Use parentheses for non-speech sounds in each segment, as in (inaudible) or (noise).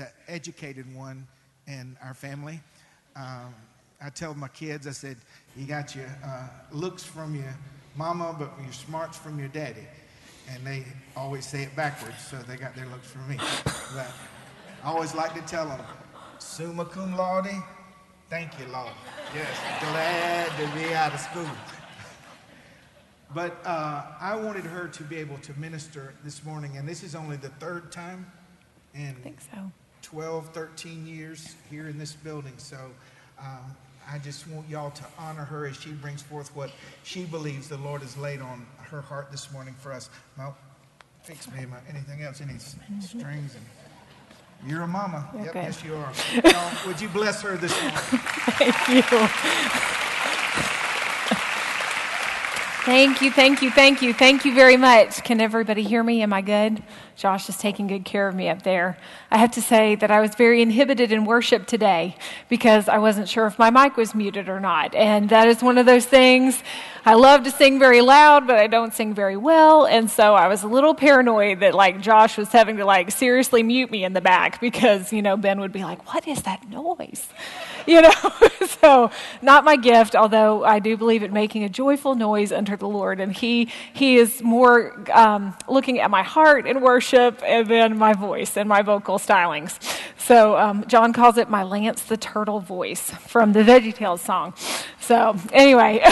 the educated one in our family. Um, I tell my kids, I said, you got your uh, looks from your mama, but your smarts from your daddy. And they always say it backwards, so they got their looks from me. But I always like to tell them, summa cum laude, thank you, Lord. Yes, glad to be out of school. But uh, I wanted her to be able to minister this morning, and this is only the third time in I think so. 12, 13 years here in this building. So um, I just want y'all to honor her as she brings forth what she believes the Lord has laid on her heart this morning for us. Well, fix me my, anything else, any strings. And you're a mama. You're yep, good. yes, you are. (laughs) Would you bless her this morning? Thank you. Thank you, thank you, thank you, thank you very much. Can everybody hear me? Am I good? Josh is taking good care of me up there. I have to say that I was very inhibited in worship today because I wasn't sure if my mic was muted or not. And that is one of those things. I love to sing very loud, but I don't sing very well. And so I was a little paranoid that like Josh was having to like seriously mute me in the back because, you know, Ben would be like, what is that noise? You know, (laughs) so not my gift, although I do believe in making a joyful noise unto the Lord. And He, he is more um, looking at my heart in worship and then my voice and my vocal stylings. So um, John calls it my Lance the Turtle voice from the VeggieTales song. So anyway,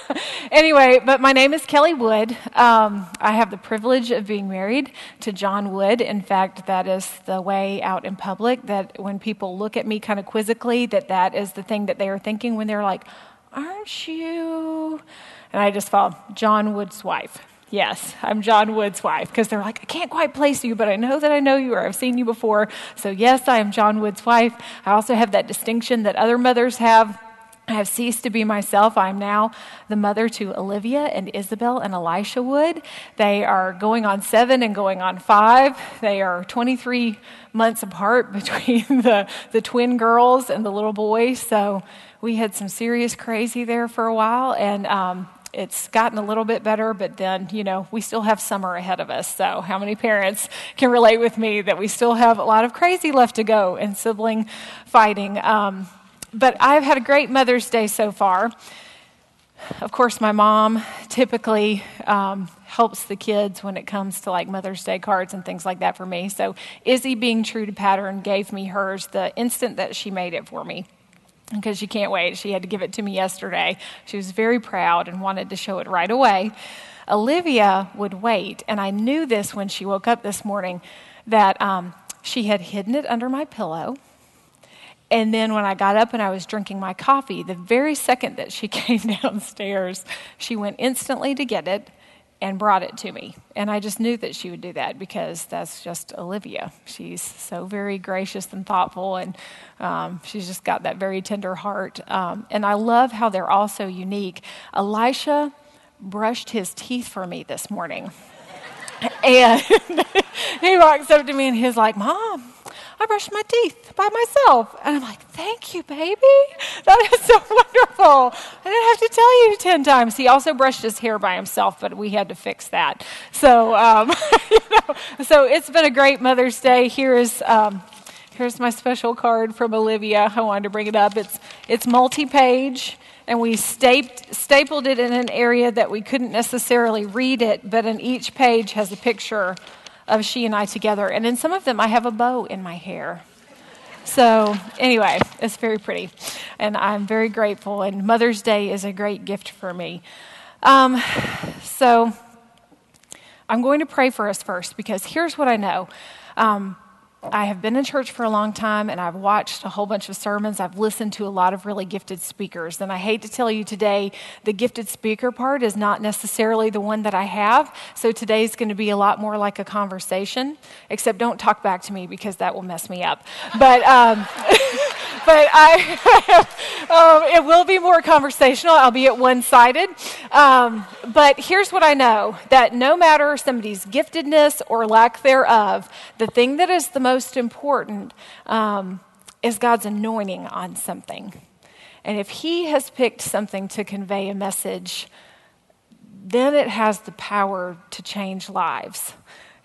(laughs) anyway, but my name is Kelly Wood. Um, I have the privilege of being married to John Wood. In fact, that is the way out in public that when people look at me kind of quizzically, that that is the thing that they are thinking when they're like, "Aren't you?" And I just fall, John Wood's wife. Yes, I'm John Wood's wife because they're like, I can't quite place you, but I know that I know you or I've seen you before. So, yes, I am John Wood's wife. I also have that distinction that other mothers have. I have ceased to be myself. I'm now the mother to Olivia and Isabel and Elisha Wood. They are going on seven and going on five. They are 23 months apart (laughs) between the, the twin girls and the little boy. So we had some serious crazy there for a while. And um, it's gotten a little bit better, but then, you know, we still have summer ahead of us. So, how many parents can relate with me that we still have a lot of crazy left to go and sibling fighting? Um, but I've had a great Mother's Day so far. Of course, my mom typically um, helps the kids when it comes to like Mother's Day cards and things like that for me. So, Izzy, being true to pattern, gave me hers the instant that she made it for me because she can't wait. She had to give it to me yesterday. She was very proud and wanted to show it right away. Olivia would wait, and I knew this when she woke up this morning that um, she had hidden it under my pillow. And then when I got up and I was drinking my coffee, the very second that she (laughs) came downstairs, she went instantly to get it and brought it to me. And I just knew that she would do that because that's just Olivia. She's so very gracious and thoughtful, and um, she's just got that very tender heart. Um, and I love how they're all so unique. Elisha brushed his teeth for me this morning. (laughs) And (laughs) he walks up to me and he's like, Mom, I brushed my teeth by myself. And I'm like, Thank you, baby. That is so (laughs) wonderful. I didn't have to tell you 10 times. He also brushed his hair by himself, but we had to fix that. So, um, (laughs) you know, so it's been a great Mother's Day. Here is. Um, Here's my special card from Olivia. I wanted to bring it up. It's, it's multi page, and we staped, stapled it in an area that we couldn't necessarily read it, but in each page has a picture of she and I together. And in some of them, I have a bow in my hair. So, anyway, it's very pretty. And I'm very grateful. And Mother's Day is a great gift for me. Um, so, I'm going to pray for us first because here's what I know. Um, I have been in church for a long time and I've watched a whole bunch of sermons. I've listened to a lot of really gifted speakers. And I hate to tell you today, the gifted speaker part is not necessarily the one that I have. So today's going to be a lot more like a conversation, except don't talk back to me because that will mess me up. But, um, (laughs) but I, (laughs) um, it will be more conversational, albeit one sided. Um, but here's what I know that no matter somebody's giftedness or lack thereof, the thing that is the most important um, is God's anointing on something. And if He has picked something to convey a message, then it has the power to change lives.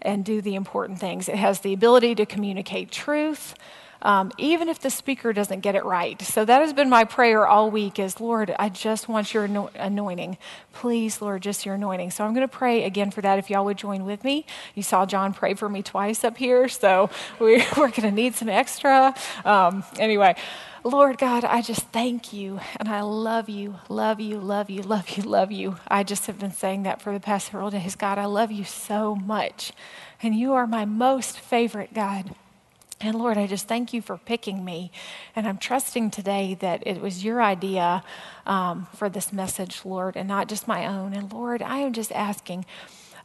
and do the important things. It has the ability to communicate truth um, even if the speaker doesn't get it right. So that has been my prayer all week is, Lord, I just want your anointing. Please, Lord, just your anointing. So I'm going to pray again for that if y'all would join with me. You saw John pray for me twice up here, so (laughs) we, are going to need some extra. Um, anyway. Lord God, I just thank you and I love you, love you, love you, love you, love you. I just have been saying that for the past several days. God, I love you so much. And you are my most favorite God. And Lord, I just thank you for picking me. And I'm trusting today that it was your idea um, for this message, Lord, and not just my own. And Lord, I am just asking.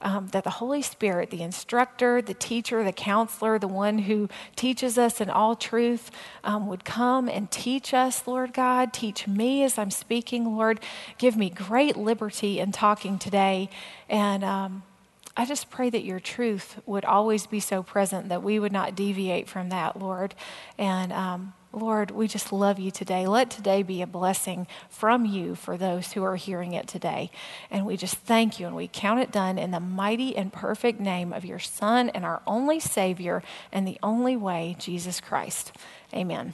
Um, that the Holy Spirit, the instructor, the teacher, the counselor, the one who teaches us in all truth, um, would come and teach us, Lord God. Teach me as I'm speaking, Lord. Give me great liberty in talking today. And um, I just pray that your truth would always be so present that we would not deviate from that, Lord. And um, Lord, we just love you today. Let today be a blessing from you for those who are hearing it today. And we just thank you and we count it done in the mighty and perfect name of your Son and our only Savior and the only way, Jesus Christ. Amen.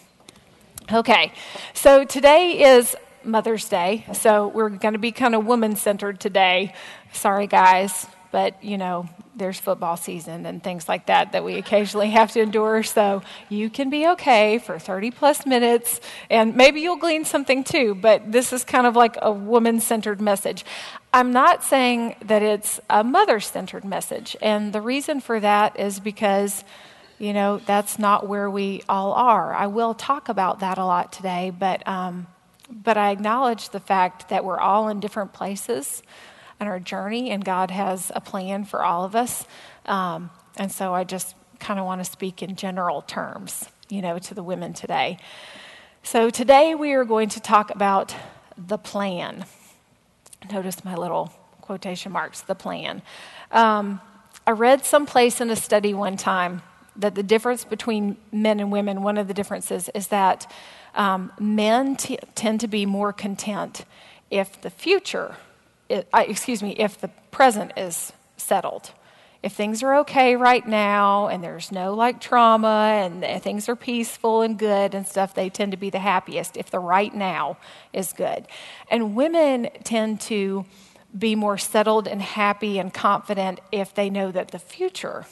Okay, so today is Mother's Day, so we're going to be kind of woman centered today. Sorry, guys but you know there's football season and things like that that we occasionally (laughs) have to endure. So you can be okay for 30 plus minutes and maybe you'll glean something too but this is kind of like a woman centered message. I'm not saying that it's a mother centered message and the reason for that is because you know that's not where we all are. I will talk about that a lot today but um, but i acknowledge the fact that we're all in different places and our journey, and God has a plan for all of us. Um, and so I just kind of want to speak in general terms, you know, to the women today. So today we are going to talk about the plan. Notice my little quotation marks, the plan. Um, I read someplace in a study one time that the difference between men and women, one of the differences is that um, men t- tend to be more content if the future excuse me, if the present is settled. If things are okay right now and there's no like trauma and things are peaceful and good and stuff, they tend to be the happiest if the right now is good. And women tend to be more settled and happy and confident if they know that the future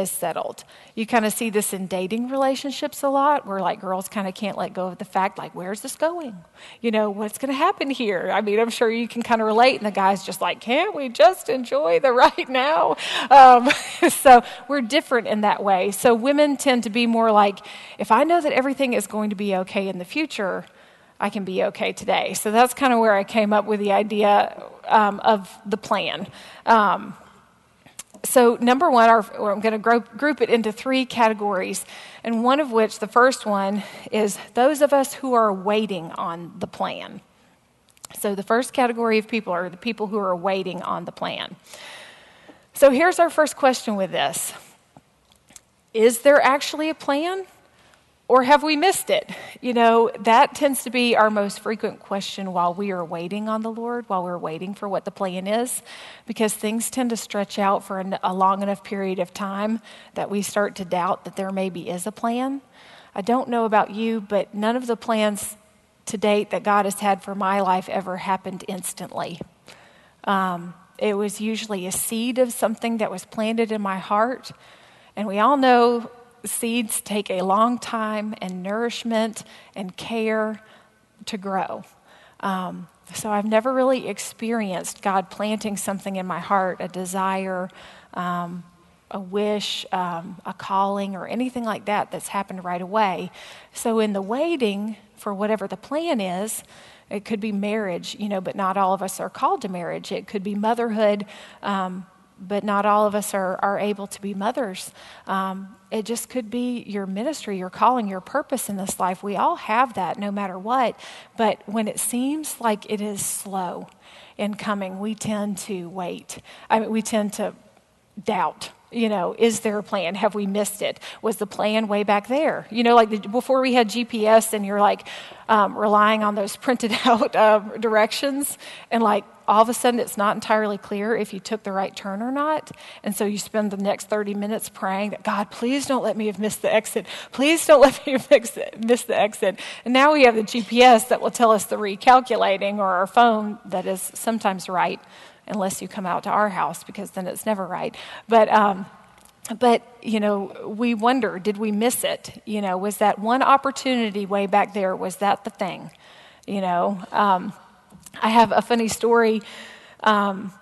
is settled. You kind of see this in dating relationships a lot where like girls kind of can't let go of the fact like where's this going? You know, what's going to happen here? I mean, I'm sure you can kind of relate and the guy's just like, "Can't we just enjoy the (laughs) right now?" Um, (laughs) so, we're different in that way. So, women tend to be more like if I know that everything is going to be okay in the future, I can be okay today. So that's kind of where I came up with the idea um, of the plan. Um, so, number one, our, I'm going to group it into three categories, and one of which, the first one, is those of us who are waiting on the plan. So, the first category of people are the people who are waiting on the plan. So, here's our first question with this Is there actually a plan? Or have we missed it? You know, that tends to be our most frequent question while we are waiting on the Lord, while we're waiting for what the plan is, because things tend to stretch out for a long enough period of time that we start to doubt that there maybe is a plan. I don't know about you, but none of the plans to date that God has had for my life ever happened instantly. Um, it was usually a seed of something that was planted in my heart. And we all know seeds take a long time and nourishment and care to grow. Um, so I've never really experienced God planting something in my heart, a desire, um, a wish, um, a calling, or anything like that that's happened right away. So in the waiting for whatever the plan is, it could be marriage, you know, but not all of us are called to marriage. It could be motherhood, um, but not all of us are, are able to be mothers. Um, it just could be your ministry, your calling, your purpose in this life. We all have that no matter what. But when it seems like it is slow in coming, we tend to wait. I mean, we tend to doubt you know, is there a plan? Have we missed it? Was the plan way back there? You know, like the, before we had GPS and you're like um, relying on those (laughs) printed out uh, directions and like all of a sudden it's not entirely clear if you took the right turn or not. And so you spend the next 30 minutes praying that, God, please don't let me have missed the exit. Please don't (laughs) let me have miss the exit. And now we have the GPS that will tell us the recalculating or our phone that is sometimes right, unless you come out to our house because then it's never right. But, um, but you know we wonder did we miss it you know was that one opportunity way back there was that the thing you know um, I have a funny story. Um,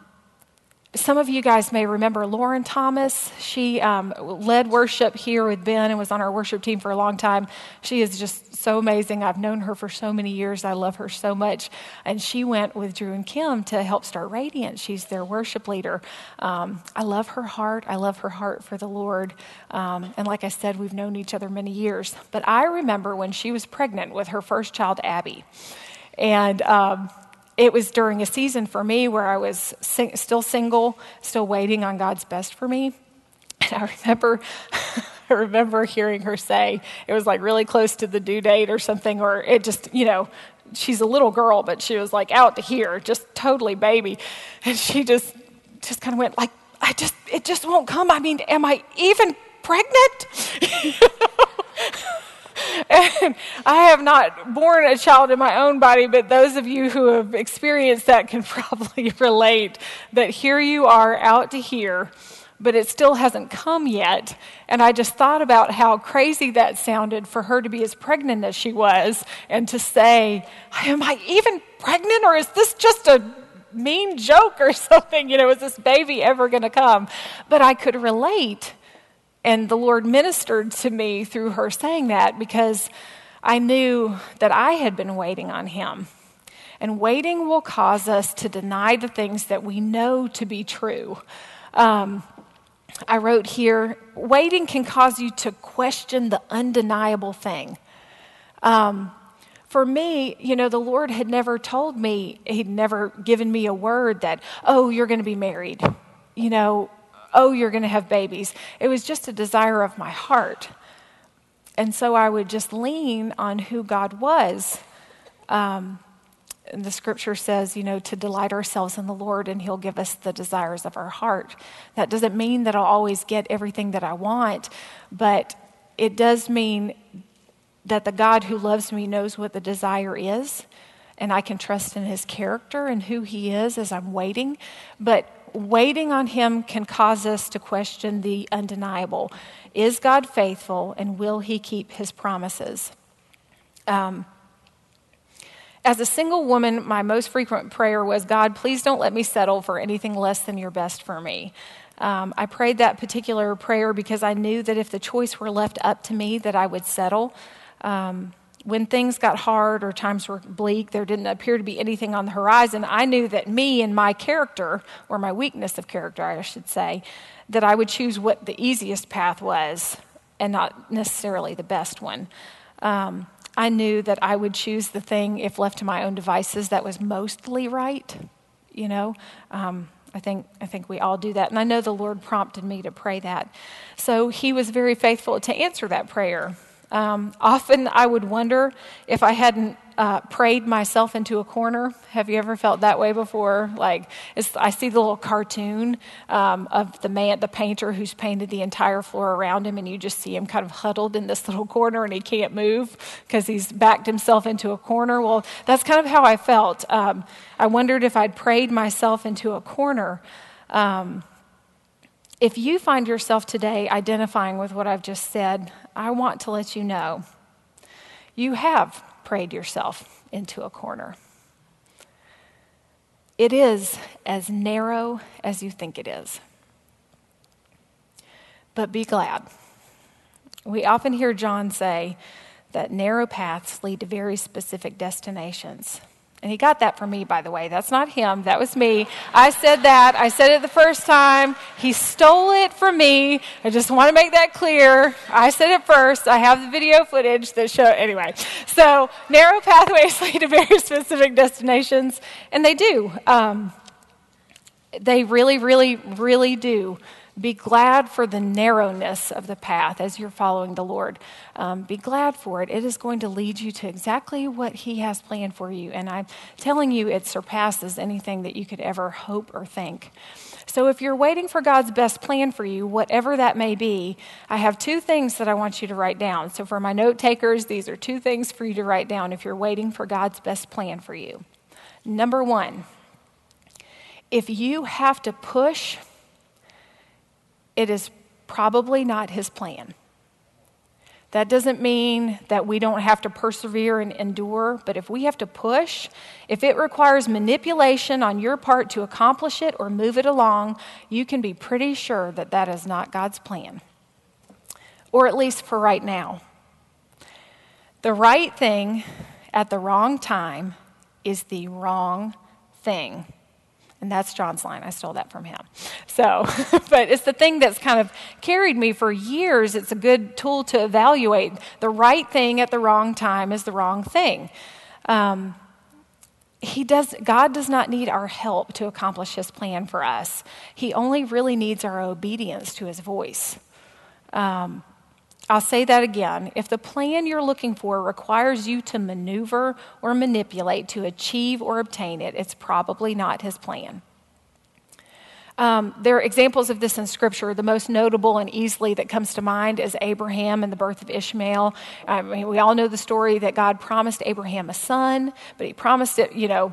some of you guys may remember Lauren Thomas. She um, led worship here with Ben and was on our worship team for a long time. She is just so amazing. I've known her for so many years. I love her so much. And she went with Drew and Kim to help start Radiant. She's their worship leader. Um, I love her heart. I love her heart for the Lord. Um, and like I said, we've known each other many years. But I remember when she was pregnant with her first child, Abby. And um, it was during a season for me where I was sing- still single, still waiting on God's best for me. And I remember, (laughs) I remember hearing her say it was like really close to the due date or something, or it just, you know, she's a little girl, but she was like out to here, just totally baby, and she just, just kind of went like, I just, it just won't come. I mean, am I even pregnant? (laughs) and (laughs) I have not born a child in my own body, but those of you who have experienced that can (laughs) probably relate that here you are out to here, but it still hasn't come yet. And I just thought about how crazy that sounded for her to be as pregnant as she was and to say, Am I even pregnant or is this just a mean joke or (laughs) something? You know, is this baby ever going to come? But I could relate and the Lord ministered to me through her saying that because I knew that I had been waiting on Him. And waiting will cause us to deny the things that we know to be true. Um, I wrote here waiting can cause you to question the undeniable thing. Um, for me, you know, the Lord had never told me, He'd never given me a word that, oh, you're going to be married. You know, oh, you're going to have babies. It was just a desire of my heart. And so I would just lean on who God was. Um, and the scripture says, you know, to delight ourselves in the Lord and He'll give us the desires of our heart. That doesn't mean that I'll always get everything that I want, but it does mean that the God who loves me knows what the desire is, and I can trust in His character and who He is as I'm waiting. But waiting on Him can cause us to question the undeniable. Is God faithful and will He keep His promises? Um, as a single woman, my most frequent prayer was God, please don't let me settle for anything less than your best for me. Um, I prayed that particular prayer because I knew that if the choice were left up to me, that I would settle. Um, when things got hard or times were bleak, there didn't appear to be anything on the horizon, I knew that me and my character, or my weakness of character, I should say, that I would choose what the easiest path was and not necessarily the best one. Um, I knew that I would choose the thing, if left to my own devices, that was mostly right. You know, um, I think I think we all do that, and I know the Lord prompted me to pray that. So He was very faithful to answer that prayer. Um, often I would wonder if I hadn't uh, prayed myself into a corner. Have you ever felt that way before? Like I see the little cartoon um, of the man, the painter, who's painted the entire floor around him, and you just see him kind of huddled in this (laughs) little corner, and he can't move because he's backed himself into a corner. Well, that's kind of how I felt. Um, I wondered if I'd prayed myself into a corner. Um, if you find yourself today identifying with what I've just said, I want to let you know you have prayed yourself into a corner. It is as narrow as you think it is. But be glad. We often hear John say that narrow paths lead to very specific destinations. And he got that from me, by the way. That's not him. That was me. I said that. I said it the first time. He stole it from me. I just want to make that clear. I said it first. I have the video footage that show. Anyway, so narrow pathways (laughs) lead to very specific destinations, and they do. Um, they really, really, really do. Be glad for the narrowness of the path as you're following the Lord. Um, be glad for it. It is going to lead you to exactly what He has planned for you. And I'm telling you, it surpasses anything that you could ever hope or think. So if you're waiting for God's best plan for you, whatever that may be, I have two things that I want you to write down. So for my note takers, these are two things for you to write down if you're waiting for God's best plan for you. Number one, if you have to push it is probably not his plan. That doesn't mean that we don't have to persevere and endure, but if we have to push, if it requires manipulation on your part to accomplish it or move it along, you can be pretty sure that that is not God's plan. Or at least for right now. The right thing at the wrong time is the wrong thing. And that's John's line. I stole that from him. So, (laughs) but it's the thing that's kind of carried me for years. It's a good tool to evaluate. The right thing at the wrong time is the wrong thing. Um, he does, God does not need our help to accomplish his plan for us. He only really needs our obedience to his voice. Um, I'll say that again. If the plan you're looking for requires you to maneuver or manipulate to achieve or obtain it, it's probably not his plan. Um, there are examples of this in Scripture. The most notable and easily that comes to mind is Abraham and the birth of Ishmael. I mean, we all know the story that God promised Abraham a son, but he promised it, you know,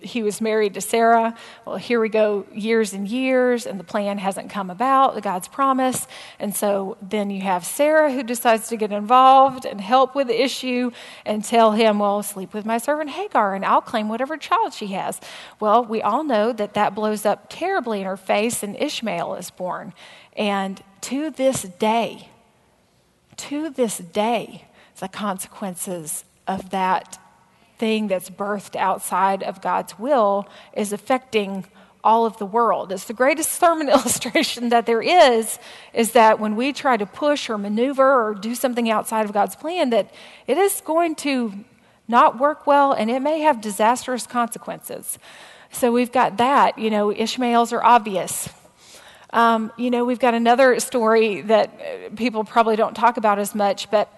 he was married to Sarah. Well, here we go, years and years, and the plan hasn't come about, the God's promise. And so then you have Sarah who decides to get involved and help with the issue and tell him, Well, sleep with my servant Hagar, and I'll claim whatever child she has. Well, we all know that that blows up terribly in her face, and Ishmael is born. And to this day, to this day, the consequences of that thing that's birthed outside of God's will is affecting all of the world. It's the greatest (laughs) sermon illustration that there is, is that when we try to push or maneuver or do something outside of God's plan, that it is going to not work well and it may have disastrous consequences. So we've got that. You know, Ishmael's are obvious. Um, you know, we've got another story that people probably don't talk about as much, but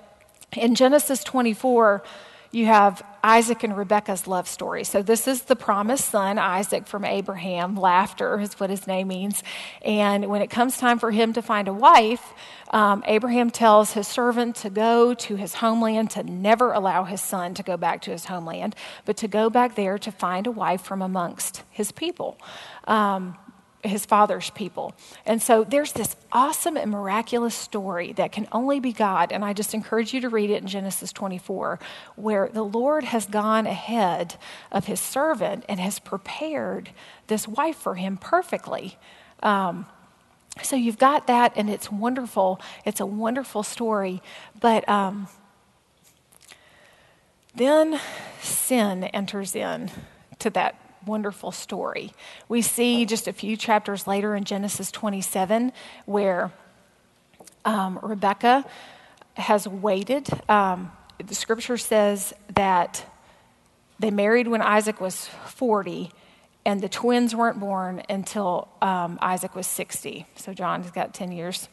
in Genesis 24, you have Isaac and Rebekah's love story. So, this is the promised son, Isaac, from Abraham. Laughter is what his name means. And when it comes time for him to find a wife, um, Abraham tells his servant to go to his homeland, to never allow his son to go back to his homeland, but to go back there to find a wife from amongst his people. Um, his father's people. And so there's this awesome and miraculous story that can only be God. And I just encourage you to read it in Genesis 24, where the Lord has gone ahead of his servant and has prepared this wife for him perfectly. Um, so you've got that, and it's wonderful. It's a wonderful story. But um, then sin enters in to that wonderful story. We see just a few chapters later in Genesis 27 where um, Rebecca has waited. Um, the scripture says that they married when Isaac was 40, and the twins weren't born until um, Isaac was 60. So John's got 10 years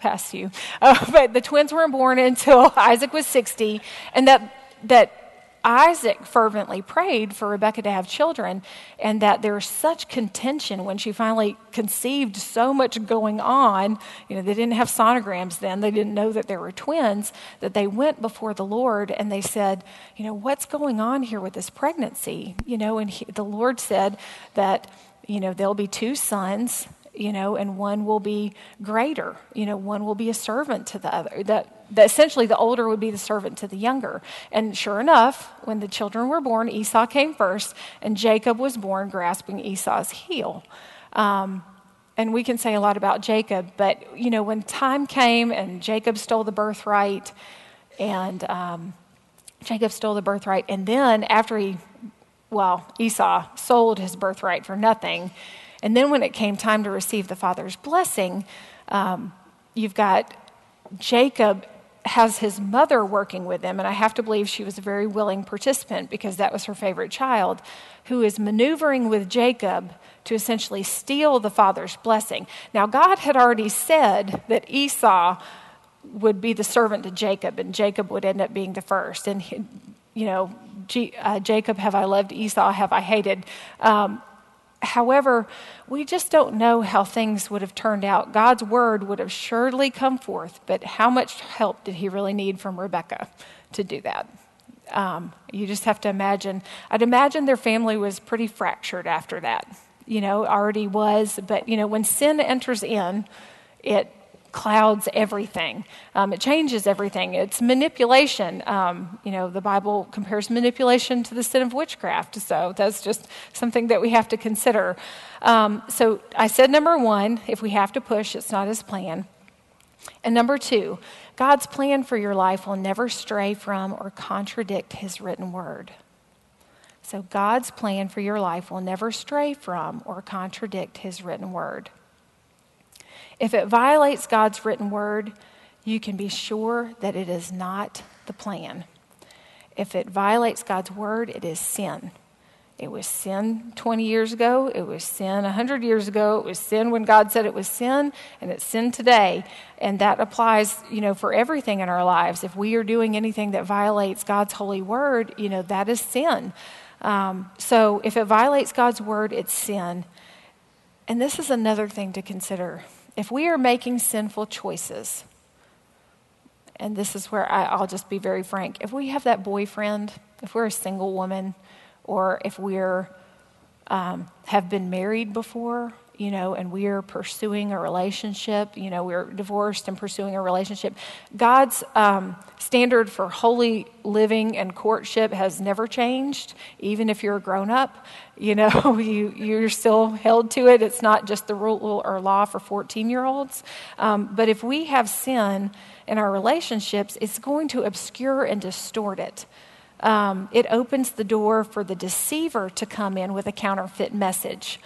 past you. Uh, (laughs) but the twins weren't born until Isaac was 60, and that, that Isaac fervently prayed for Rebecca to have children, and that there was such contention when she finally conceived so much going on. You know, they didn't have sonograms then, they didn't know that there were twins, that they went before the Lord and they said, You know, what's going on here with this pregnancy? You know, and he, the Lord said that, you know, there'll be two sons you know, and one will be greater. You know, one will be a servant to the other. That, that essentially the older would be the servant to the younger. And sure enough, when the children were born, Esau came first, and Jacob was born grasping Esau's heel. Um, and we can say a lot about Jacob, but you know, when time came and Jacob stole the birthright, and um, Jacob stole the birthright, and then after he, well, Esau sold his birthright for nothing and then when it came time to receive the father's blessing, um, you've got Jacob has his mother working with him, and I have to believe she was a very willing participant because that was her favorite child, who is maneuvering with Jacob to essentially steal the father's blessing. Now, God had already said that Esau would be the servant to Jacob, and Jacob would end up being the first. And, he, you know, G, uh, Jacob have I loved, Esau have I hated. Um, however, we just don't know how things would have turned out. God's word would have surely come forth, but how much help did he really need from Rebecca to do that? Um, you just have to imagine. I'd imagine their family was pretty fractured after that. You know, already was, but you know, when sin enters in, it clouds everything. Um, it changes everything. It's manipulation. Um, you know, the Bible compares manipulation to the sin of witchcraft. So that's just something that we have to consider. Um, so I said number one, if we have to push, it's not his plan. And number two, God's plan for your life will never stray from or contradict his written word. So God's plan for your life will never stray from or contradict his written word. If it violates God's written word, you can be sure that it is not the plan. If it violates God's word, it is sin. It was sin 20 years ago. It was sin 100 years ago. It was sin when God said it was sin, and it's sin today. And that applies, you know, for everything in our lives. If we are doing anything that violates God's holy word, you know, that is sin. Um, so if it violates God's word, it's sin. And this is another thing to consider if we are making sinful choices, and this is where I, will just be very frank, if we have that boyfriend, if we're a single woman, or if we're um, have been married before, you know, and we're pursuing a relationship, you know, we're divorced and pursuing a relationship. God's um, standard for holy living and courtship has never changed, even if you're a grown up. You know, (laughs) you, you're still held to it. It's not just the rule or law for 14 year olds. Um, but if we have sin in our relationships, it's going to obscure and distort it. Um, it opens the door for the deceiver to come in with a counterfeit message.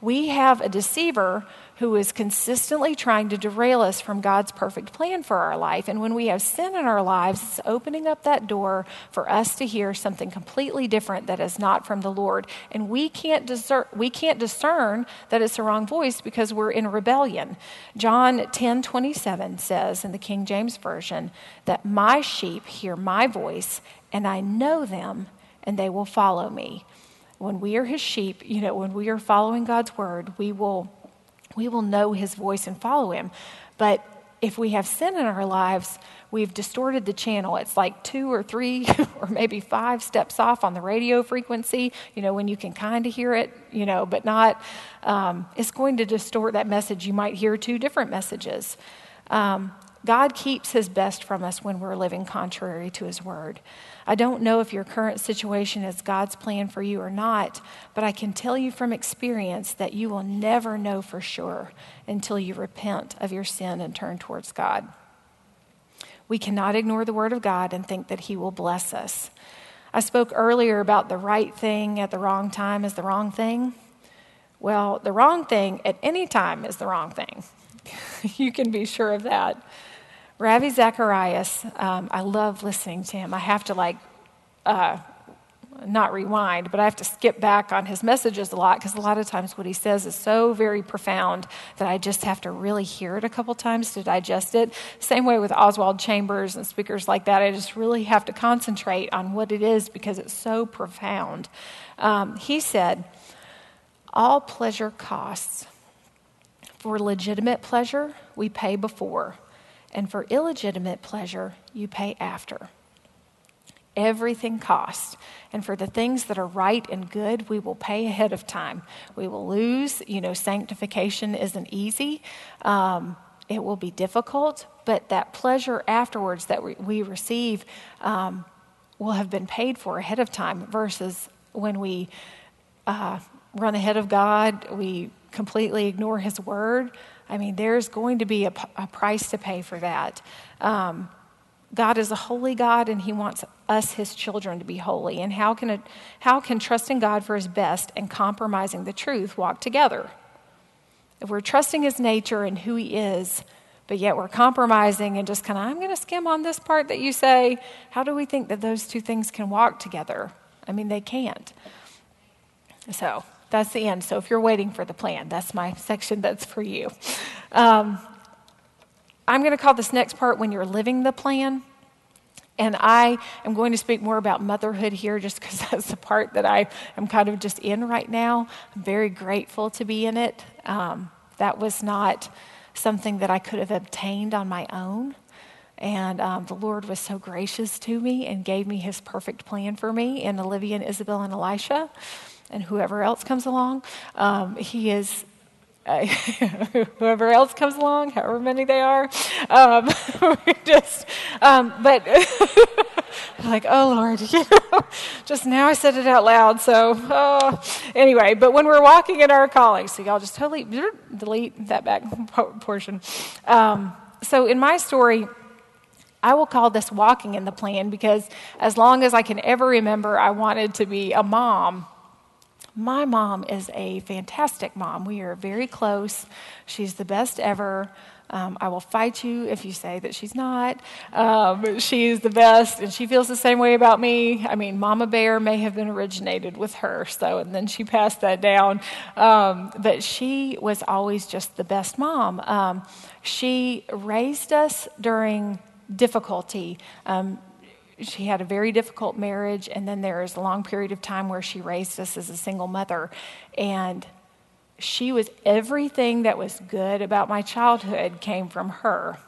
We have a deceiver who is consistently trying to derail us from God's perfect plan for our life. And when we have sin in our lives, it's opening up that door for us to hear something completely different that is not from the Lord. And we can't discern, we can't discern that it's the wrong voice because we're in rebellion. John 10 27 says in the King James Version that my sheep hear my voice, and I know them, and they will follow me when we are his sheep, you know, when we are following God's word, we will we will know his voice and follow him. But if we have sin in our lives, we've distorted the channel. It's like two or three (laughs) or maybe five steps off on the radio frequency, you know, when you can kind of hear it, you know, but not, um, it's going to distort that message. You might hear two different messages. Um, God keeps his best from us when we're living contrary to his word. I don't know if your current situation is God's plan for you or not, but I can tell you from experience that you will never know for sure until you repent of your sin and turn towards God. We cannot ignore the word of God and think that he will bless us. I spoke earlier about the right thing at the wrong time is the wrong thing. Well, the wrong thing at any time is the wrong thing. (laughs) you can be sure of that. Ravi Zacharias, um, I love listening to him. I have to like, uh, not rewind, but I have to skip back on his messages a lot because a lot of times what he says is so very profound that I just have to really hear it a couple times to digest it. Same way with Oswald Chambers and speakers like that. I just really have to concentrate on what it is because it's so profound. Um, he said, All pleasure costs. For legitimate pleasure, we pay before and for illegitimate pleasure, you pay after. Everything costs. And for the things that are right and good, we will pay ahead of time. We will lose. You know, sanctification isn't easy, um, it will be difficult, but that pleasure afterwards that we, we receive um, will have been paid for ahead of time versus when we uh, run ahead of God, we completely ignore His word. I mean, there's going to be a, a price to pay for that. Um, God is a holy God, and He wants us, His children, to be holy. And how can, it, how can trusting God for His best and compromising the truth walk together? If we're trusting His nature and who He is, but yet we're compromising and just kind of, I'm going to skim on this part that you say. How do we think that those two things can walk together? I mean, they can't. So that's the end. So if you're waiting for the plan, that's my (laughs) section that's for you. Um, I'm going to call this next part when you're living the plan. And I am going to speak more about motherhood here just because (laughs) that's the part that I am kind of just in right now. I'm very grateful to be in it. Um, that was not something that I could have obtained on my own. And um, the Lord was so gracious to me and gave me his perfect plan for me in Olivia and Isabel and Elisha and whoever else comes along. Um, he is uh, (laughs) whoever else comes along, however many they are. Um, (laughs) just, um, but (laughs) like, oh Lord, you know, just now I said it out loud. So uh, anyway, but when we're walking in our calling, so y'all just totally delete that back portion. Um, so in my story. I will call this walking in the plan because as long as I can ever remember, I wanted to be a mom my mom is a fantastic mom. We are very close. She's the best ever. Um, I will fight you if you say that she's not. Um, she's the best, and she feels the same way about me. I mean, Mama Bear may have been originated with her, so, and then she passed that down. Um, but she was always just the best mom. Um, she raised us during difficulty. Um, she had a very difficult marriage, and then there was a long period of time where she raised us as a single mother. And she was everything that was good about my childhood came from her.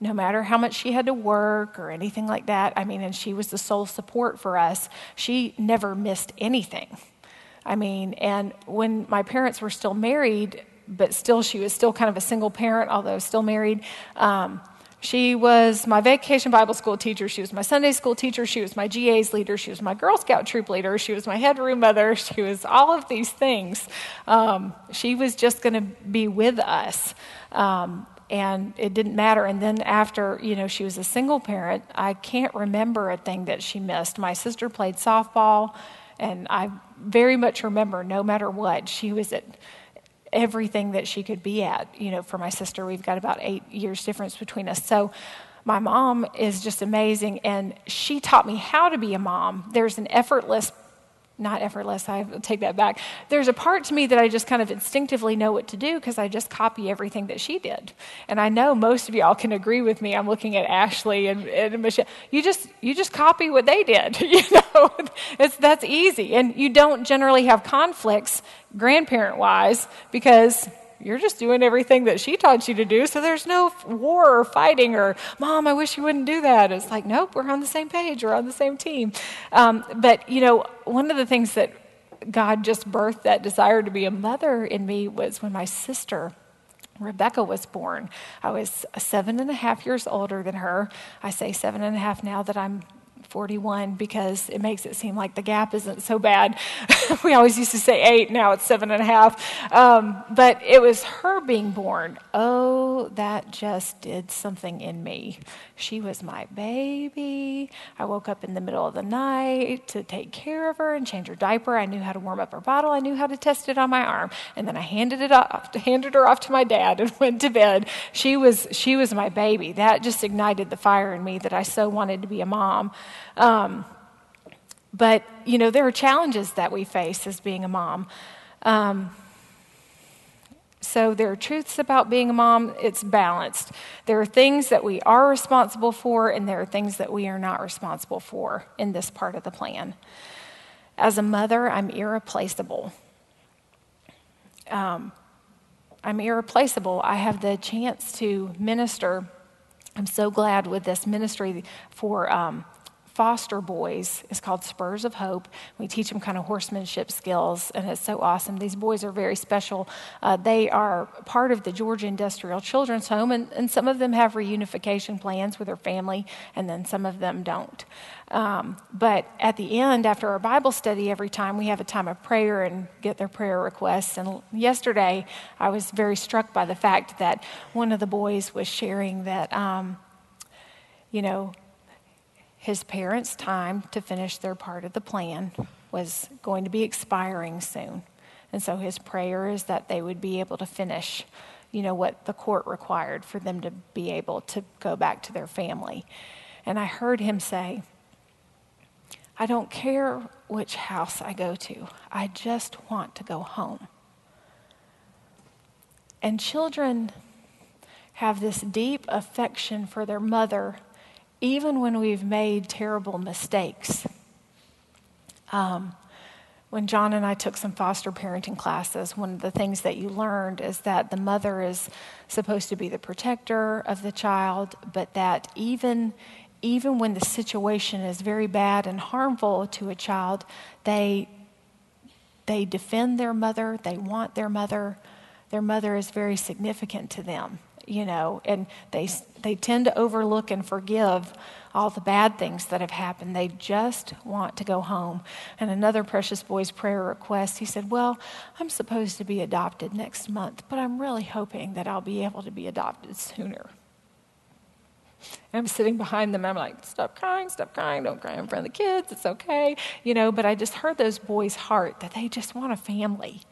No matter how much she had to work or anything like that, I mean, and she was the sole support for us, she never missed anything. I mean, and when my parents were still married, but still, she was still kind of a single parent, although still married. Um, she was my vacation Bible school teacher. She was my Sunday school teacher. She was my GA's leader. She was my Girl Scout troop leader. She was my head room mother. (laughs) She was all of these things. Um, she was just going to be with us. Um, and it didn't matter. And then after, you know, she was a single parent, I can't remember a thing that she missed. My sister played softball, and I very much remember no matter what, she was at everything that she could be at. You know, for my sister, we've got about eight years difference between us. So my mom is just amazing, and she taught me how to be a mom. There's an effortless not effortless, I take that back. There's a part to me that I just kind of instinctively know what to do because I just copy everything that she did. And I know most of y'all can agree with me. I'm looking at Ashley and, and Michelle. You just, you just copy what they did. (laughs) you know, it's, that's easy. And you don't generally have conflicts grandparent wise because you're just doing everything that she taught you to do, so there's no war or fighting or, Mom, I wish you wouldn't do that. It's like, nope, we're on the same page, we're on the same team. Um, but, you know, one of the things that God just birthed that desire to be a mother in me was when my sister. Rebecca was born. I was seven and a half years older than her. I say seven and a half now that I'm 41 because it makes it seem like the gap isn't so bad. (laughs) we always used to say eight, now it's seven and a half. Um, but it was her being born. Oh, that just did something in me. She was my baby. I woke up in the middle of the night to take care of her and change her diaper. I knew how to warm up her bottle. I knew how to test it on my arm. And then I handed it off, handed her off to my dad and (laughs) went to bed. She was, she was my baby. That just ignited the fire in me that I so wanted to be a mom. Um, but, you know, there are challenges that we face as being a mom. Um, so there are truths about being a mom, it's balanced. There are things that we are responsible for, and there are things that we are not responsible for in this part of the plan. As a mother, I'm irreplaceable. Um, I'm irreplaceable. I have the chance to minister. I'm so glad with this ministry for um, foster boys is called Spurs of Hope. We teach them kind of horsemanship skills, and it's so awesome. These boys are very special. Uh, they are part of the Georgia Industrial Children's Home, and, and some of them have reunification plans with their family, and then some of them don't. Um, but at the end, after our Bible study, every time we have a time of prayer and get their prayer requests. And yesterday, I was very struck by the fact that one of the boys was sharing that. Um, you know, his parents' time to finish their part of the plan was going to be expiring soon. And so his prayer is that they would be able to finish, you know, what the court required for them to be able to go back to their family. And I heard him say, I don't care which house I go to, I just want to go home. And children have this deep affection for their mother, even when we've made terrible mistakes. Um, when John and I took some foster parenting classes, one of the things that you learned is that the mother is supposed to be the protector of the child, but that even even when the situation is very bad and harmful to a child, they they defend their mother, they want their mother. Their mother is very significant to them you know, and they, they tend to overlook and forgive all the bad things that have happened. They just want to go home. And another precious boy's prayer request, he said, Well, I'm supposed to be adopted next month, but I'm really hoping that I'll be able to be adopted sooner. And I'm sitting behind them. I'm like, stop crying, stop crying, don't cry in front of the kids. It's okay, you know. But I just heard those boys' heart that they just want a family,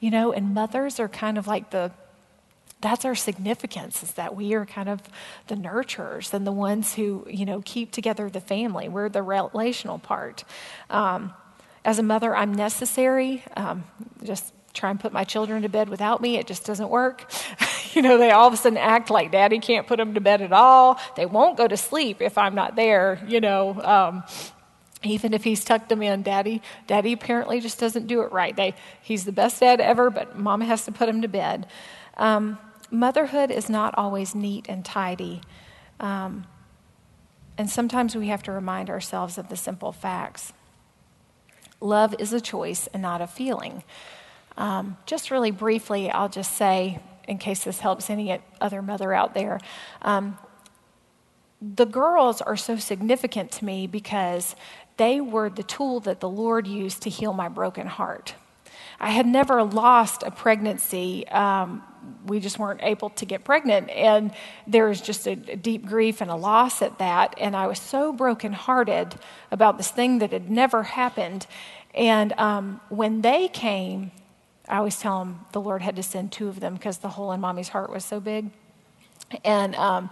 you know. And mothers are kind of like the that's our significance is that we are kind of the nurturers and the ones who you know keep together the family. We're the relational part. Um, as a mother i'm necessary. Um, just try and put my children to bed without me. It just doesn't work. (laughs) You know they all of a sudden act like daddy can't put them to bed at all. They won't go to sleep if i'm not there you know um, even if he's tucked them in. Daddy daddy apparently just doesn't do it right. They, he's the best dad ever but mama has to put him to bed. Um, motherhood is not always neat and tidy. Um, and sometimes we have to remind ourselves of the simple facts. Love is a choice and not a feeling. Um, just really briefly, I'll just say, in case this helps any other mother out there, um, the girls are so significant to me because they were the tool that the Lord used to heal my broken heart. I had never lost a pregnancy. Um, we just weren't able to get pregnant. And there was just a, a, deep grief and a loss at that. And I was so brokenhearted about this thing that had never happened. And um, when they came, I always tell them the Lord had to send two of them because the hole in mommy's heart was so big. And um,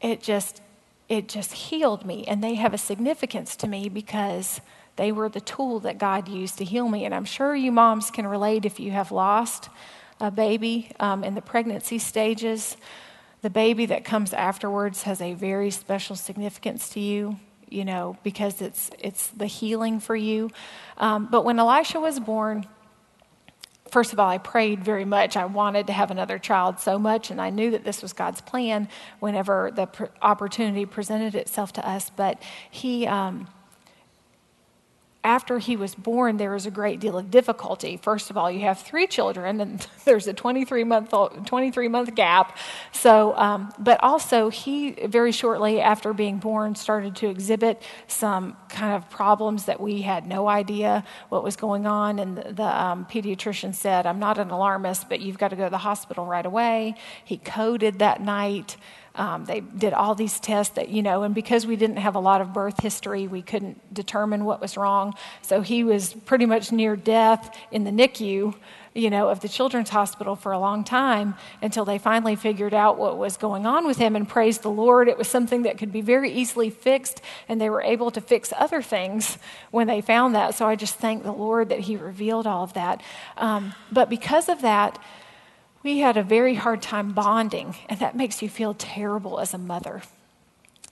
it just, it just healed me. And they have a significance to me because they were the tool that God used to heal me. And I'm sure you moms can relate if you have lost a baby um, in the pregnancy stages. The baby that comes afterwards has a very special significance to you, you know, because it's, it's the healing for you. Um, but when Elisha was born, first of all, I prayed very much. I wanted to have another child so much, and I knew that this was God's plan whenever the opportunity presented itself to us. But he, um, after he was born, there was a great deal of difficulty. First of all, you have three children, and (laughs) there's a 23 month 23 month gap. So, um, but also he very shortly after being born started to exhibit some kind of problems that we had no idea what was going on. And the, the um, pediatrician said, "I'm not an alarmist, but you've got to go to the hospital right away." He coded that night. Um, they did all these tests that, you know, and because we didn't have a lot of birth history, we couldn't determine what was wrong. So he was pretty much near death in the NICU, you know, of the children's hospital for a long time until they finally figured out what was going on with him and praised the Lord. It was something that could be very easily fixed, and they were able to fix other things when they found that. So I just thank the Lord that he revealed all of that. Um, but because of that, we had a very hard time bonding, and that makes you feel terrible as a mother.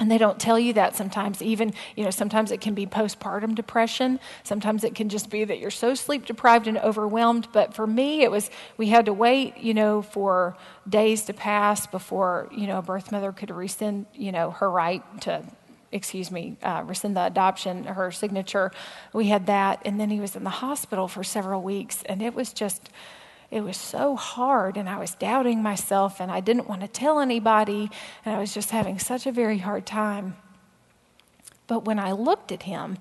And they don't tell you that sometimes, even, you know, sometimes it can be postpartum depression. Sometimes it can just be that you're so sleep deprived and overwhelmed. But for me, it was, we had to wait, you know, for days to pass before, you know, a birth mother could rescind, you know, her right to, excuse me, uh, rescind the adoption, her signature. We had that. And then he was in the hospital for several weeks. And it was just, it was so hard and I was doubting myself and I didn't want to tell anybody and I was just having such a very hard time. But when I looked at him,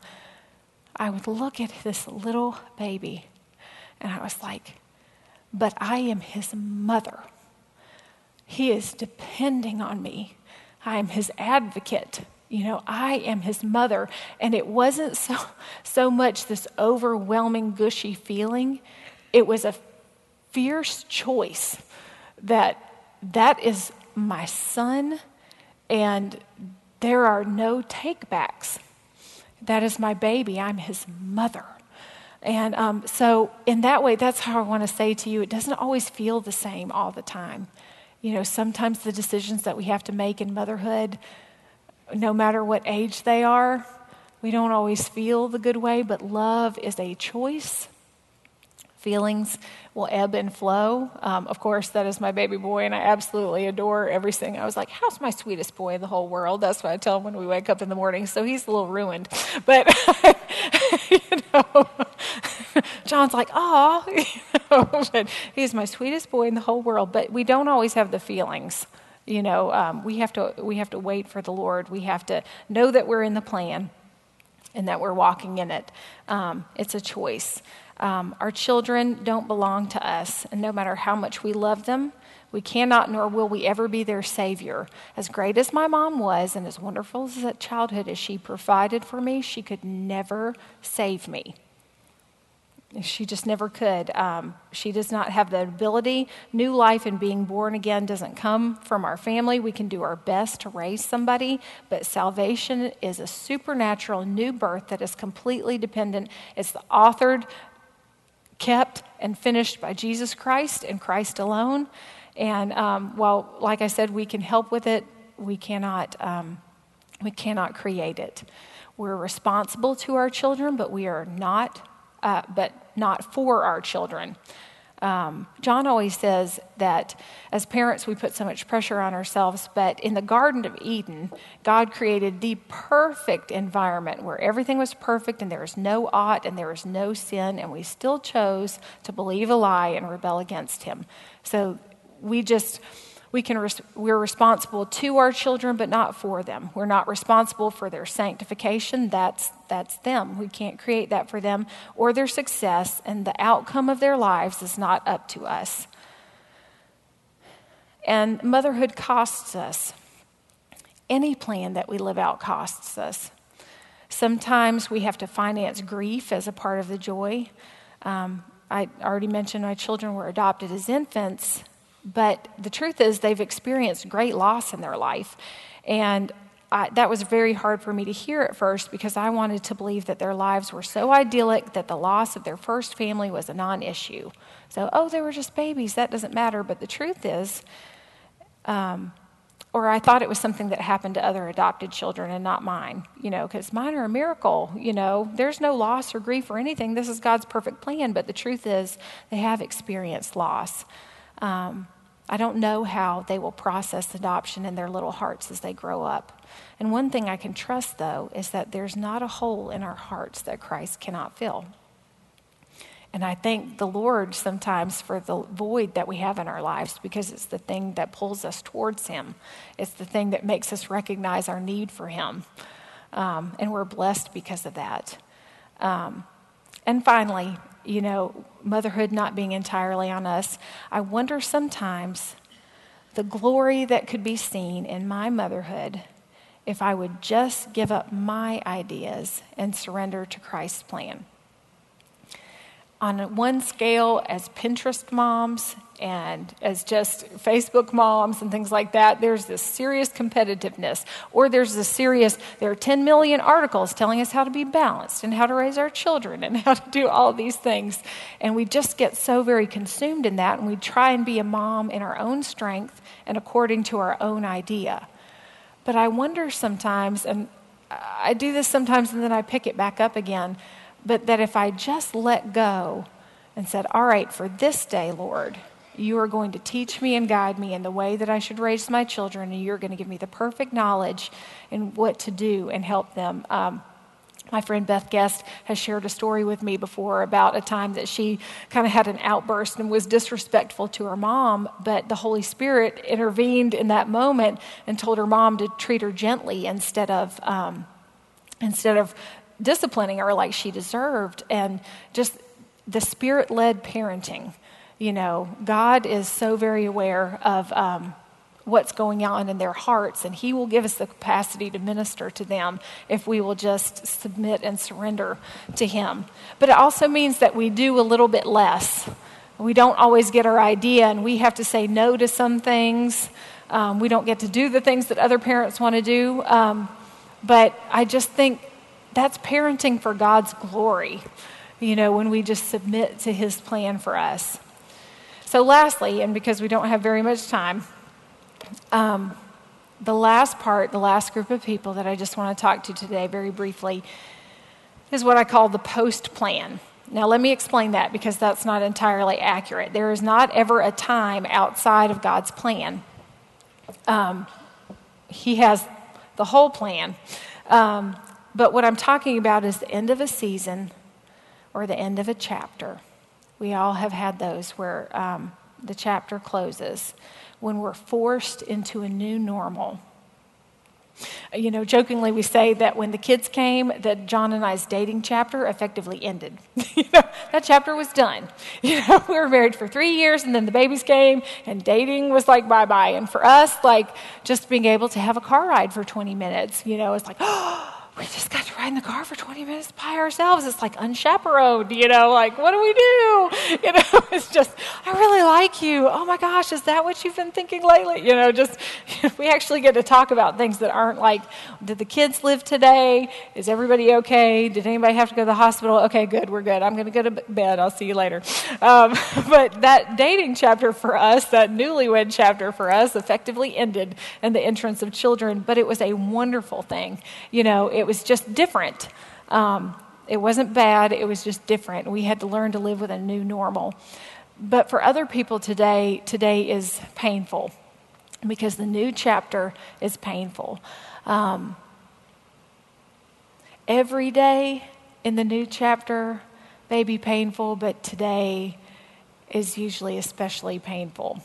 I would look at this little baby and I was like, but I am his mother. He is depending on me. I am his advocate. You know, I am his mother. And it wasn't so, so much this overwhelming, gushy feeling. It was a fierce choice that that is my son and there are no takebacks. That is my baby. I'm his mother. And um, so, in that way, that's how I want to say to you it doesn't always feel the same all the time. You know, sometimes the decisions that we have to make in motherhood, no matter what age they are, we don't always feel the good way, but love is a choice. Feelings will ebb and flow. Um, of course, that is my baby boy, and I absolutely adore everything. I was like, How's my sweetest boy in the whole world? That's what I tell him when we wake up in the morning. So he's a little ruined. But, (laughs) you know, (laughs) John's like, Oh, (laughs) you know, but he's my sweetest boy in the whole world. But we don't always have the feelings. You know, um, we, have to, we have to wait for the Lord. We have to know that we're in the plan and that we're walking in it. Um, it's a choice. Um, our children don't belong to us, and no matter how much we love them, we cannot nor will we ever be their savior. As great as my mom was, and as wonderful as that childhood as she provided for me, she could never save me. She just never could. Um, she does not have the ability. New life and being born again doesn't come from our family. We can do our best to raise somebody, but salvation is a supernatural new birth that is completely dependent. It's the authored, kept, and finished by Jesus Christ and Christ alone. And um, while, like I said, we can help with it, we cannot, um, we cannot create it. We're responsible to our children, but we are not uh, but not for our children. Um, John always says that as parents, we put so much pressure on ourselves, but in the Garden of Eden, God created the perfect environment where everything was perfect and there was no ought and there was no sin, and we still chose to believe a lie and rebel against Him. So we just we can res- we're responsible to our children but not for them. We're not responsible for their sanctification. That's that's them. We can't create that for them or their success and the outcome of their lives is not up to us. And motherhood costs us. Any plan that we live out costs us. Sometimes we have to finance grief as a part of the joy. Um, i already mentioned my children were adopted as infants but the truth is, they've experienced great loss in their life. And I, that was very hard for me to hear at first because I wanted to believe that their lives were so idyllic that the loss of their first family was a non issue. So, oh, they were just babies, that doesn't matter. But the truth is, um, or I thought it was something that happened to other adopted children and not mine, you know, because mine are a miracle, you know. There's no loss or grief or anything. This is God's perfect plan. But the truth is, they have experienced loss. Um, I don't know how they will process adoption in their little hearts as they grow up. And one thing I can trust, though, is that there's not a hole in our hearts that Christ cannot fill. And I thank the Lord sometimes for the void that we have in our lives because it's the thing that pulls us towards Him. It's the thing that makes us recognize our need for Him. Um, and we're blessed because of that. Um, and finally, you know, motherhood not being entirely on us, I wonder sometimes the glory that could be seen in my motherhood if I would just give up my ideas and surrender to Christ's plan. On one scale, as Pinterest moms and as just Facebook moms and things like that, there's this serious competitiveness. Or there's this serious, there are 10 million articles telling us how to be balanced and how to raise our children and (laughs) how to do all these things. And we just get so very consumed in that, and we try and be a mom in our own strength and according to our own idea. But I wonder sometimes, and I do this sometimes and then I pick it back up again, but that if I just let go and said, All right, for this day, Lord, you are going to teach me and guide me in the way that I should raise my children, and you're going to give me the perfect knowledge in what to do and help them. Um, my friend Beth Guest has shared a story with me before about a time that she kind of had an outburst and was disrespectful to her mom, but the Holy Spirit intervened in that moment and told her mom to treat her gently instead of um, instead of disciplining her like she deserved, and just the Spirit led parenting you know, God is so very aware of um, what's going on in their hearts, and He will give us the capacity to minister to them if we will just submit and surrender to Him. But it also means that we do a little bit less we don't always get our idea, and we have to say no to some things. Um, we don't get to do the things that other parents want to do. Um, but I just think that's parenting for God's glory, you know, when we just submit to His plan for us. So, lastly, and because we don't have very much time, um, the last part, the last group of people that I just want to talk to today, very briefly, is what I call the post plan. Now, let me explain that because that's not entirely accurate. There is not ever a time outside of God's plan. Um, he has the whole plan. Um, but what I'm talking about is the end of a season or the end of a chapter. We all have had those where um, the chapter closes when we're forced into a new normal. You know, jokingly, we say that when the kids came, that John and I's dating chapter effectively ended. (laughs) you know, that chapter was done. (laughs) You know, we were married for three years, and then the babies came, and dating was like bye bye. And for us, like just being able to have a car ride for 20 minutes, you know, it's like, (gasps) oh, we just got to ride in the car for 20 minutes by ourselves. It's like unchaperoned, you know, like, what do we do? (laughs) You know, (laughs) it's just, I really like you. Oh my gosh, is that what you've been thinking lately? You know, just, (laughs) we actually get to talk about things that aren't like, did the kids live today? Is everybody okay? Did anybody have to go to the hospital? Okay, good, we're good. I'm going to go to bed. I'll see you later. Um, but that dating chapter for us, that newlywed chapter for us, effectively ended in the entrance of children, but it was a wonderful thing. You know, it was just different. Um, it wasn't bad, it was just different. We had to learn to live with a new normal. But for other people today, today is painful because the new chapter is painful. Um, every day in the new chapter may be painful, but today is usually especially painful.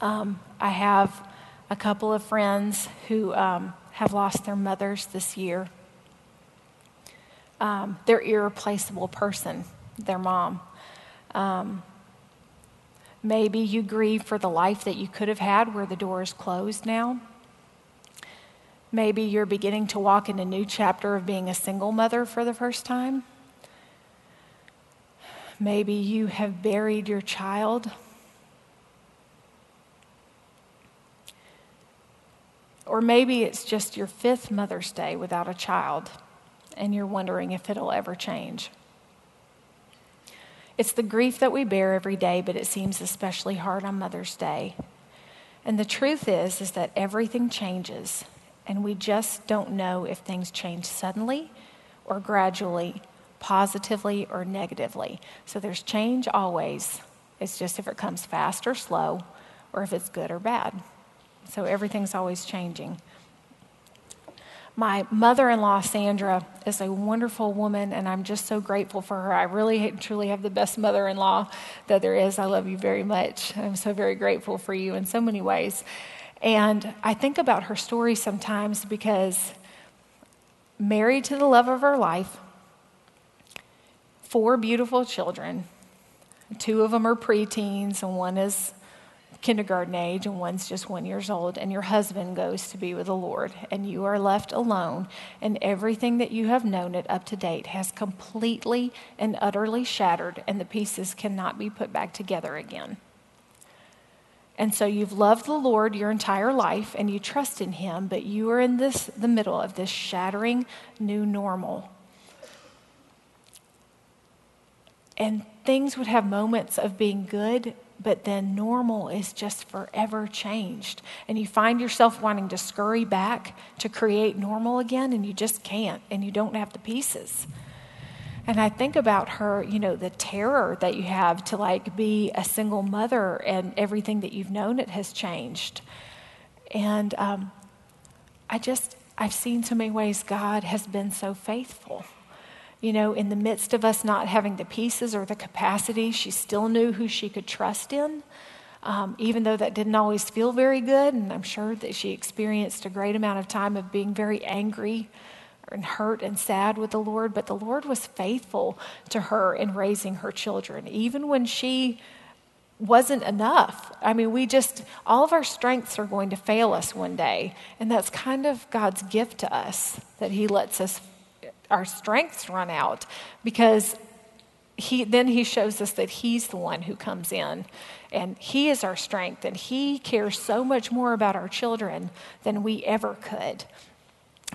Um, I have a couple of friends who um, have lost their mothers this year. Um, their irreplaceable person, their mom. Um, maybe you grieve for the life that you could have had where the door is closed now. Maybe you're beginning to walk in a new chapter of being a single mother for the first time. Maybe you have buried your child Or maybe it's just your fifth Mother's Day without a child, and you're wondering if it'll ever change. It's the grief that we bear every day, but it seems especially hard on Mother's Day. And the truth is is that everything changes, and we just don't know if things change suddenly or gradually, positively or negatively. So there's change always. It's just if it comes fast or slow, or if it's good or bad. So everything's always changing. My mother in law, Sandra, is a wonderful woman, and I'm just so grateful for her. I really, truly have the best mother in law that there is. I love you very much. I'm so very grateful for you in so many ways. And I think about her story sometimes because married to the love of her life, four beautiful children. Two of them are preteens, and one is kindergarten age and one's just one years old and your husband goes to be with the lord and you are left alone and everything that you have known it up to date has completely and utterly shattered and the pieces cannot be put back together again. And so you've loved the lord your entire life and you trust in him but you are in this the middle of this shattering new normal. And things would have moments of being good but then normal is just forever changed. And you find yourself wanting to scurry back to create normal again, and you just can't, and you don't have the pieces. And I think about her, you know, the terror that you have to like be a single mother and everything that you've known it has changed. And um, I just, I've seen so many ways God has been so faithful you know, in the midst of us not having the pieces or the capacity, she still knew who she could trust in, um, even though that didn't always feel very good. And I'm sure that she experienced a great amount of time of being very angry and hurt and sad with the Lord. But the Lord was faithful to her in raising her children, even when she wasn't enough. I mean, we just, all of our strengths are going to fail us one day. And that's kind of God's gift to us that He lets us our strengths run out because he, then he shows us that he's the one who comes in and he is our strength and he cares so much more about our children than we ever could.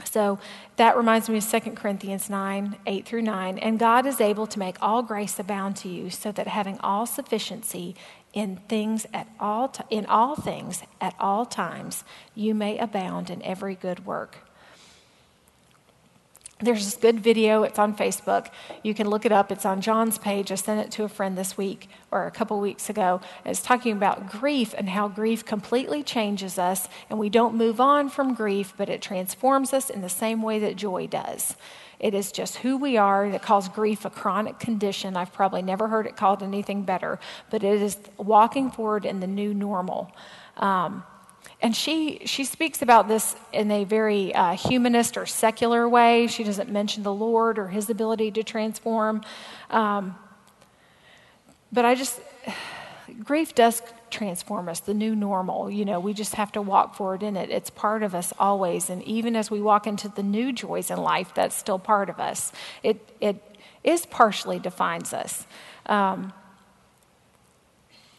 So that reminds me of 2 Corinthians 9, 8 through 9. And God is able to make all grace abound to you, so that having all sufficiency in things at all t- in all things at all times, you may abound in every good work. There's this good video. It's on Facebook. You can look it up. It's on John's page. I sent it to a friend this week or a couple weeks ago. It's talking about grief and how grief completely changes us, and we don't move on from grief, but it transforms us in the same way that joy does. It is just who we are that calls grief a chronic condition. I've probably never heard it called anything better, but it is walking forward in the new normal. Um, and she, she speaks about this in a very uh, humanist or secular way. She doesn't mention the Lord or his ability to transform. Um, but I just, (sighs) grief does transform us, the new normal. You know, we just have to walk forward in it. It's part of us always. And even as we walk into the new joys in life, that's still part of us. It, it is partially defines us. Um,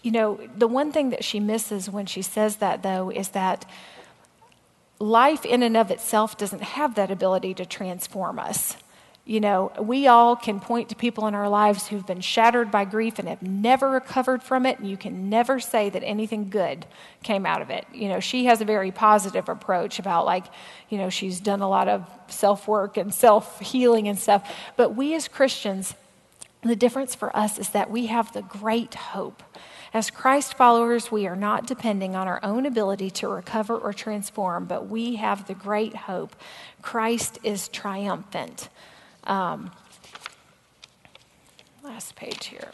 you know, the one thing that she misses when she says that, though, is that life in and of itself doesn't have that ability to transform us. You know, we all can point to people in our lives who've been shattered by grief and have never recovered from it, and you can never say that anything good came out of it. You know, she has a very positive approach about, like, you know, she's done a lot of self work and self healing and stuff. But we as Christians, the difference for us is that we have the great hope as Christ followers, we are not depending on our own ability to recover or transform, but we have the great hope. Christ is triumphant. Um, last page here.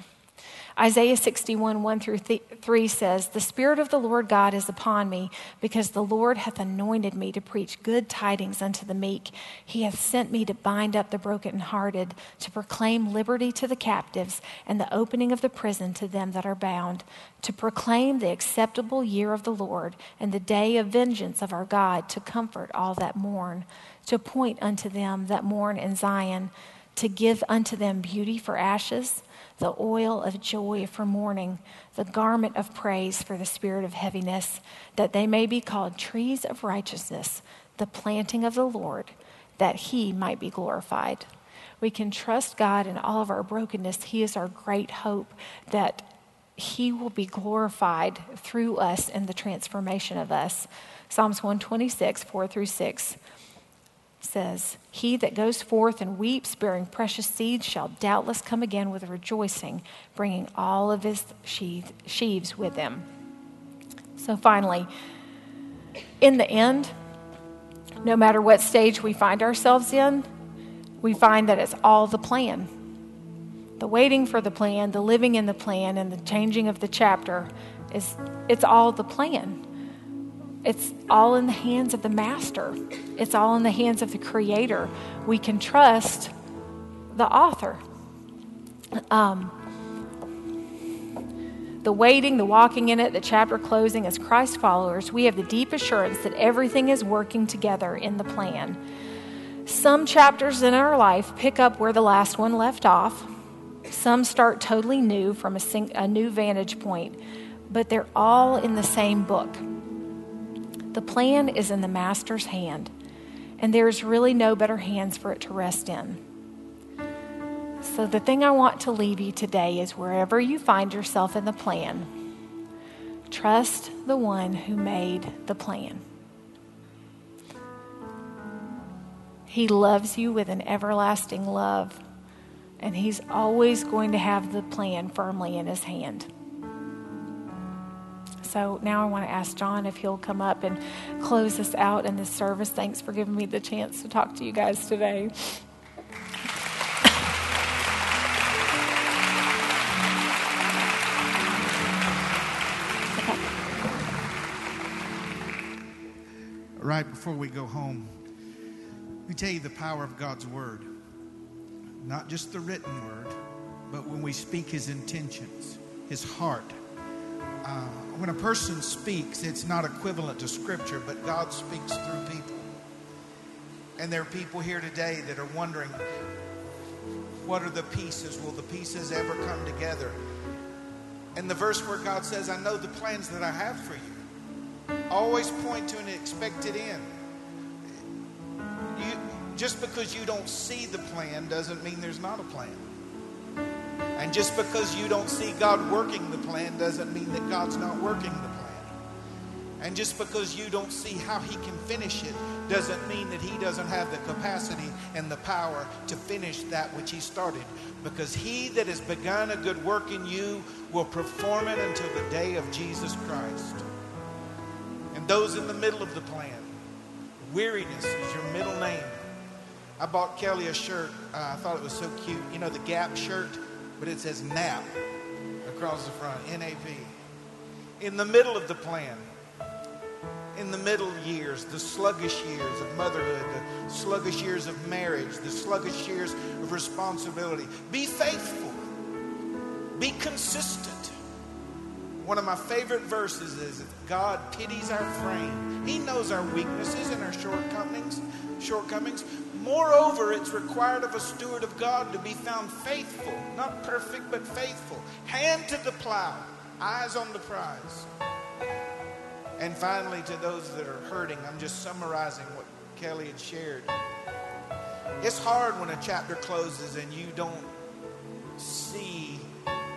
Isaiah 61, 1 through 3 says, The Spirit of the Lord God is upon me, because the Lord hath anointed me to preach good tidings unto the meek. He hath sent me to bind up the brokenhearted, to proclaim liberty to the captives, and the opening of the prison to them that are bound, to proclaim the acceptable year of the Lord, and the day of vengeance of our God, to comfort all that mourn, to point unto them that mourn in Zion, to give unto them beauty for ashes the oil of joy for mourning, the garment of praise for the spirit of heaviness, that they may be called trees of righteousness, the planting of the Lord, that he might be glorified. We can trust God in all of our brokenness. He is our great hope that he will be glorified through us in the transformation of us. Psalms 126, 4 through 6 says, He that goes forth and weeps, bearing precious seeds, shall doubtless come again with rejoicing, bringing all of his sheath, sheaves with him. So finally, in the end, no matter what stage we find ourselves in, we find that it's all the plan. The waiting for the plan, the living in the plan, and the changing of the chapter is it's all the plan. It's all in the hands of the master, it's all in the hands of the creator. We can trust the author. Um, the waiting, the walking in it, the chapter closing, as Christ followers, we have the deep assurance that everything is working together in the plan. Some chapters in our life pick up where the last one left off. Some start totally new from a, sing- a new vantage point, but they're all in the same book. The plan is in the Master's hand, and there is really no better hands for it to rest in. So, the thing I want to leave you today is wherever you find yourself in the plan, trust the one who made the plan. He loves you with an everlasting love, and He's always going to have the plan firmly in His hand. So now I want to ask John if he'll come up and close us out in this service. Thanks for giving me the chance to talk to you guys today. Right before we go home, me tell you the power of God's word. Not just the written word, but when we speak his intentions, his heart uh, when a person speaks, it's not equivalent to Scripture, but God speaks through people. And there are people here today that are wondering what are the pieces? Will the pieces ever come together? And the verse where God says, I know the plans that I have for you, always point to an expected end. You, just because you don't see the plan doesn't mean there's not a plan. And just because you don't see God working the plan doesn't mean that God's not working the plan. And just because you don't see how He can finish it doesn't mean that He doesn't have the capacity and the power to finish that which He started. Because He that has begun a good work in you will perform it until the day of Jesus Christ. And those in the middle of the plan, weariness is your middle name. I bought Kelly a shirt. Uh, I thought it was so cute. You know, the Gap shirt, but it says NAP across the front, N A P. In the middle of the plan, in the middle years, the sluggish years of motherhood, the sluggish years of marriage, the sluggish years of responsibility. Be faithful, be consistent. One of my favorite verses is God pities our frame. He knows our weaknesses and our shortcomings, shortcomings. Moreover, it's required of a steward of God to be found faithful, not perfect, but faithful. Hand to the plow, eyes on the prize. And finally, to those that are hurting, I'm just summarizing what Kelly had shared. It's hard when a chapter closes and you don't see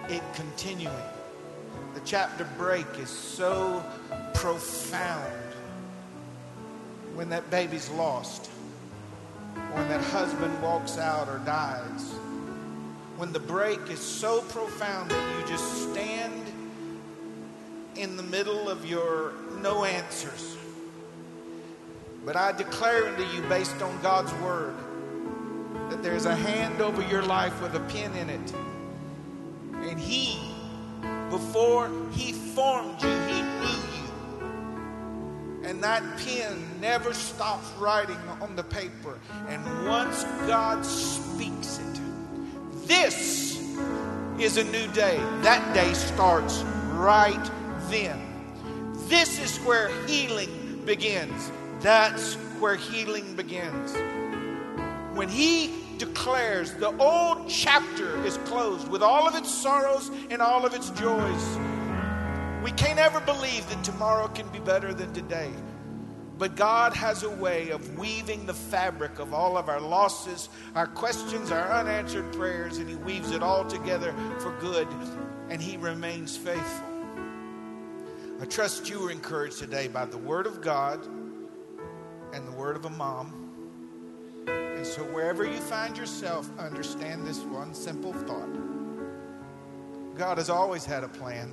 it continuing. The chapter break is so profound when that baby's lost, when that husband walks out or dies. When the break is so profound that you just stand in the middle of your no answers. But I declare unto you, based on God's word, that there's a hand over your life with a pin in it. And He, before He formed you, He knew you. And that pen never stops writing on the paper. And once God speaks it, this is a new day. That day starts right then. This is where healing begins. That's where healing begins. When He declares the old chapter is closed with all of its sorrows and all of its joys, we can't ever believe that tomorrow can be better than today. But God has a way of weaving the fabric of all of our losses, our questions, our unanswered prayers, and He weaves it all together for good, and He remains faithful. I trust you were encouraged today by the Word of God and the Word of a mom. And so, wherever you find yourself, understand this one simple thought God has always had a plan,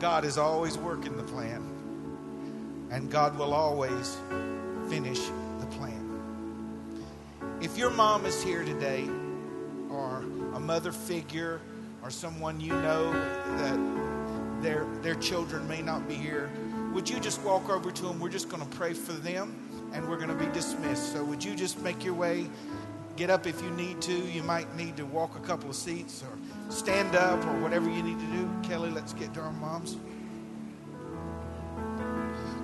God is always working the plan, and God will always finish the plan. If your mom is here today, or a mother figure, or someone you know that their, their children may not be here, would you just walk over to them? We're just going to pray for them and we're going to be dismissed. So, would you just make your way? Get up if you need to. You might need to walk a couple of seats or stand up or whatever you need to do. Kelly, let's get to our moms.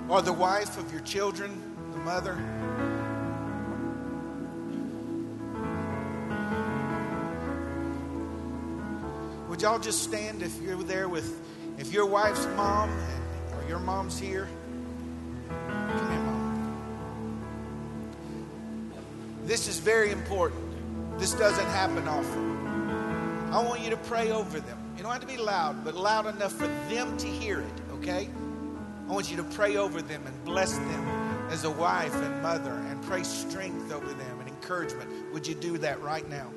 Or the wife of your children, the mother. Would y'all just stand if you're there with if your wife's mom or your mom's here, This is very important. This doesn't happen often. I want you to pray over them. You don't have to be loud, but loud enough for them to hear it, okay? I want you to pray over them and bless them as a wife and mother and pray strength over them and encouragement. Would you do that right now?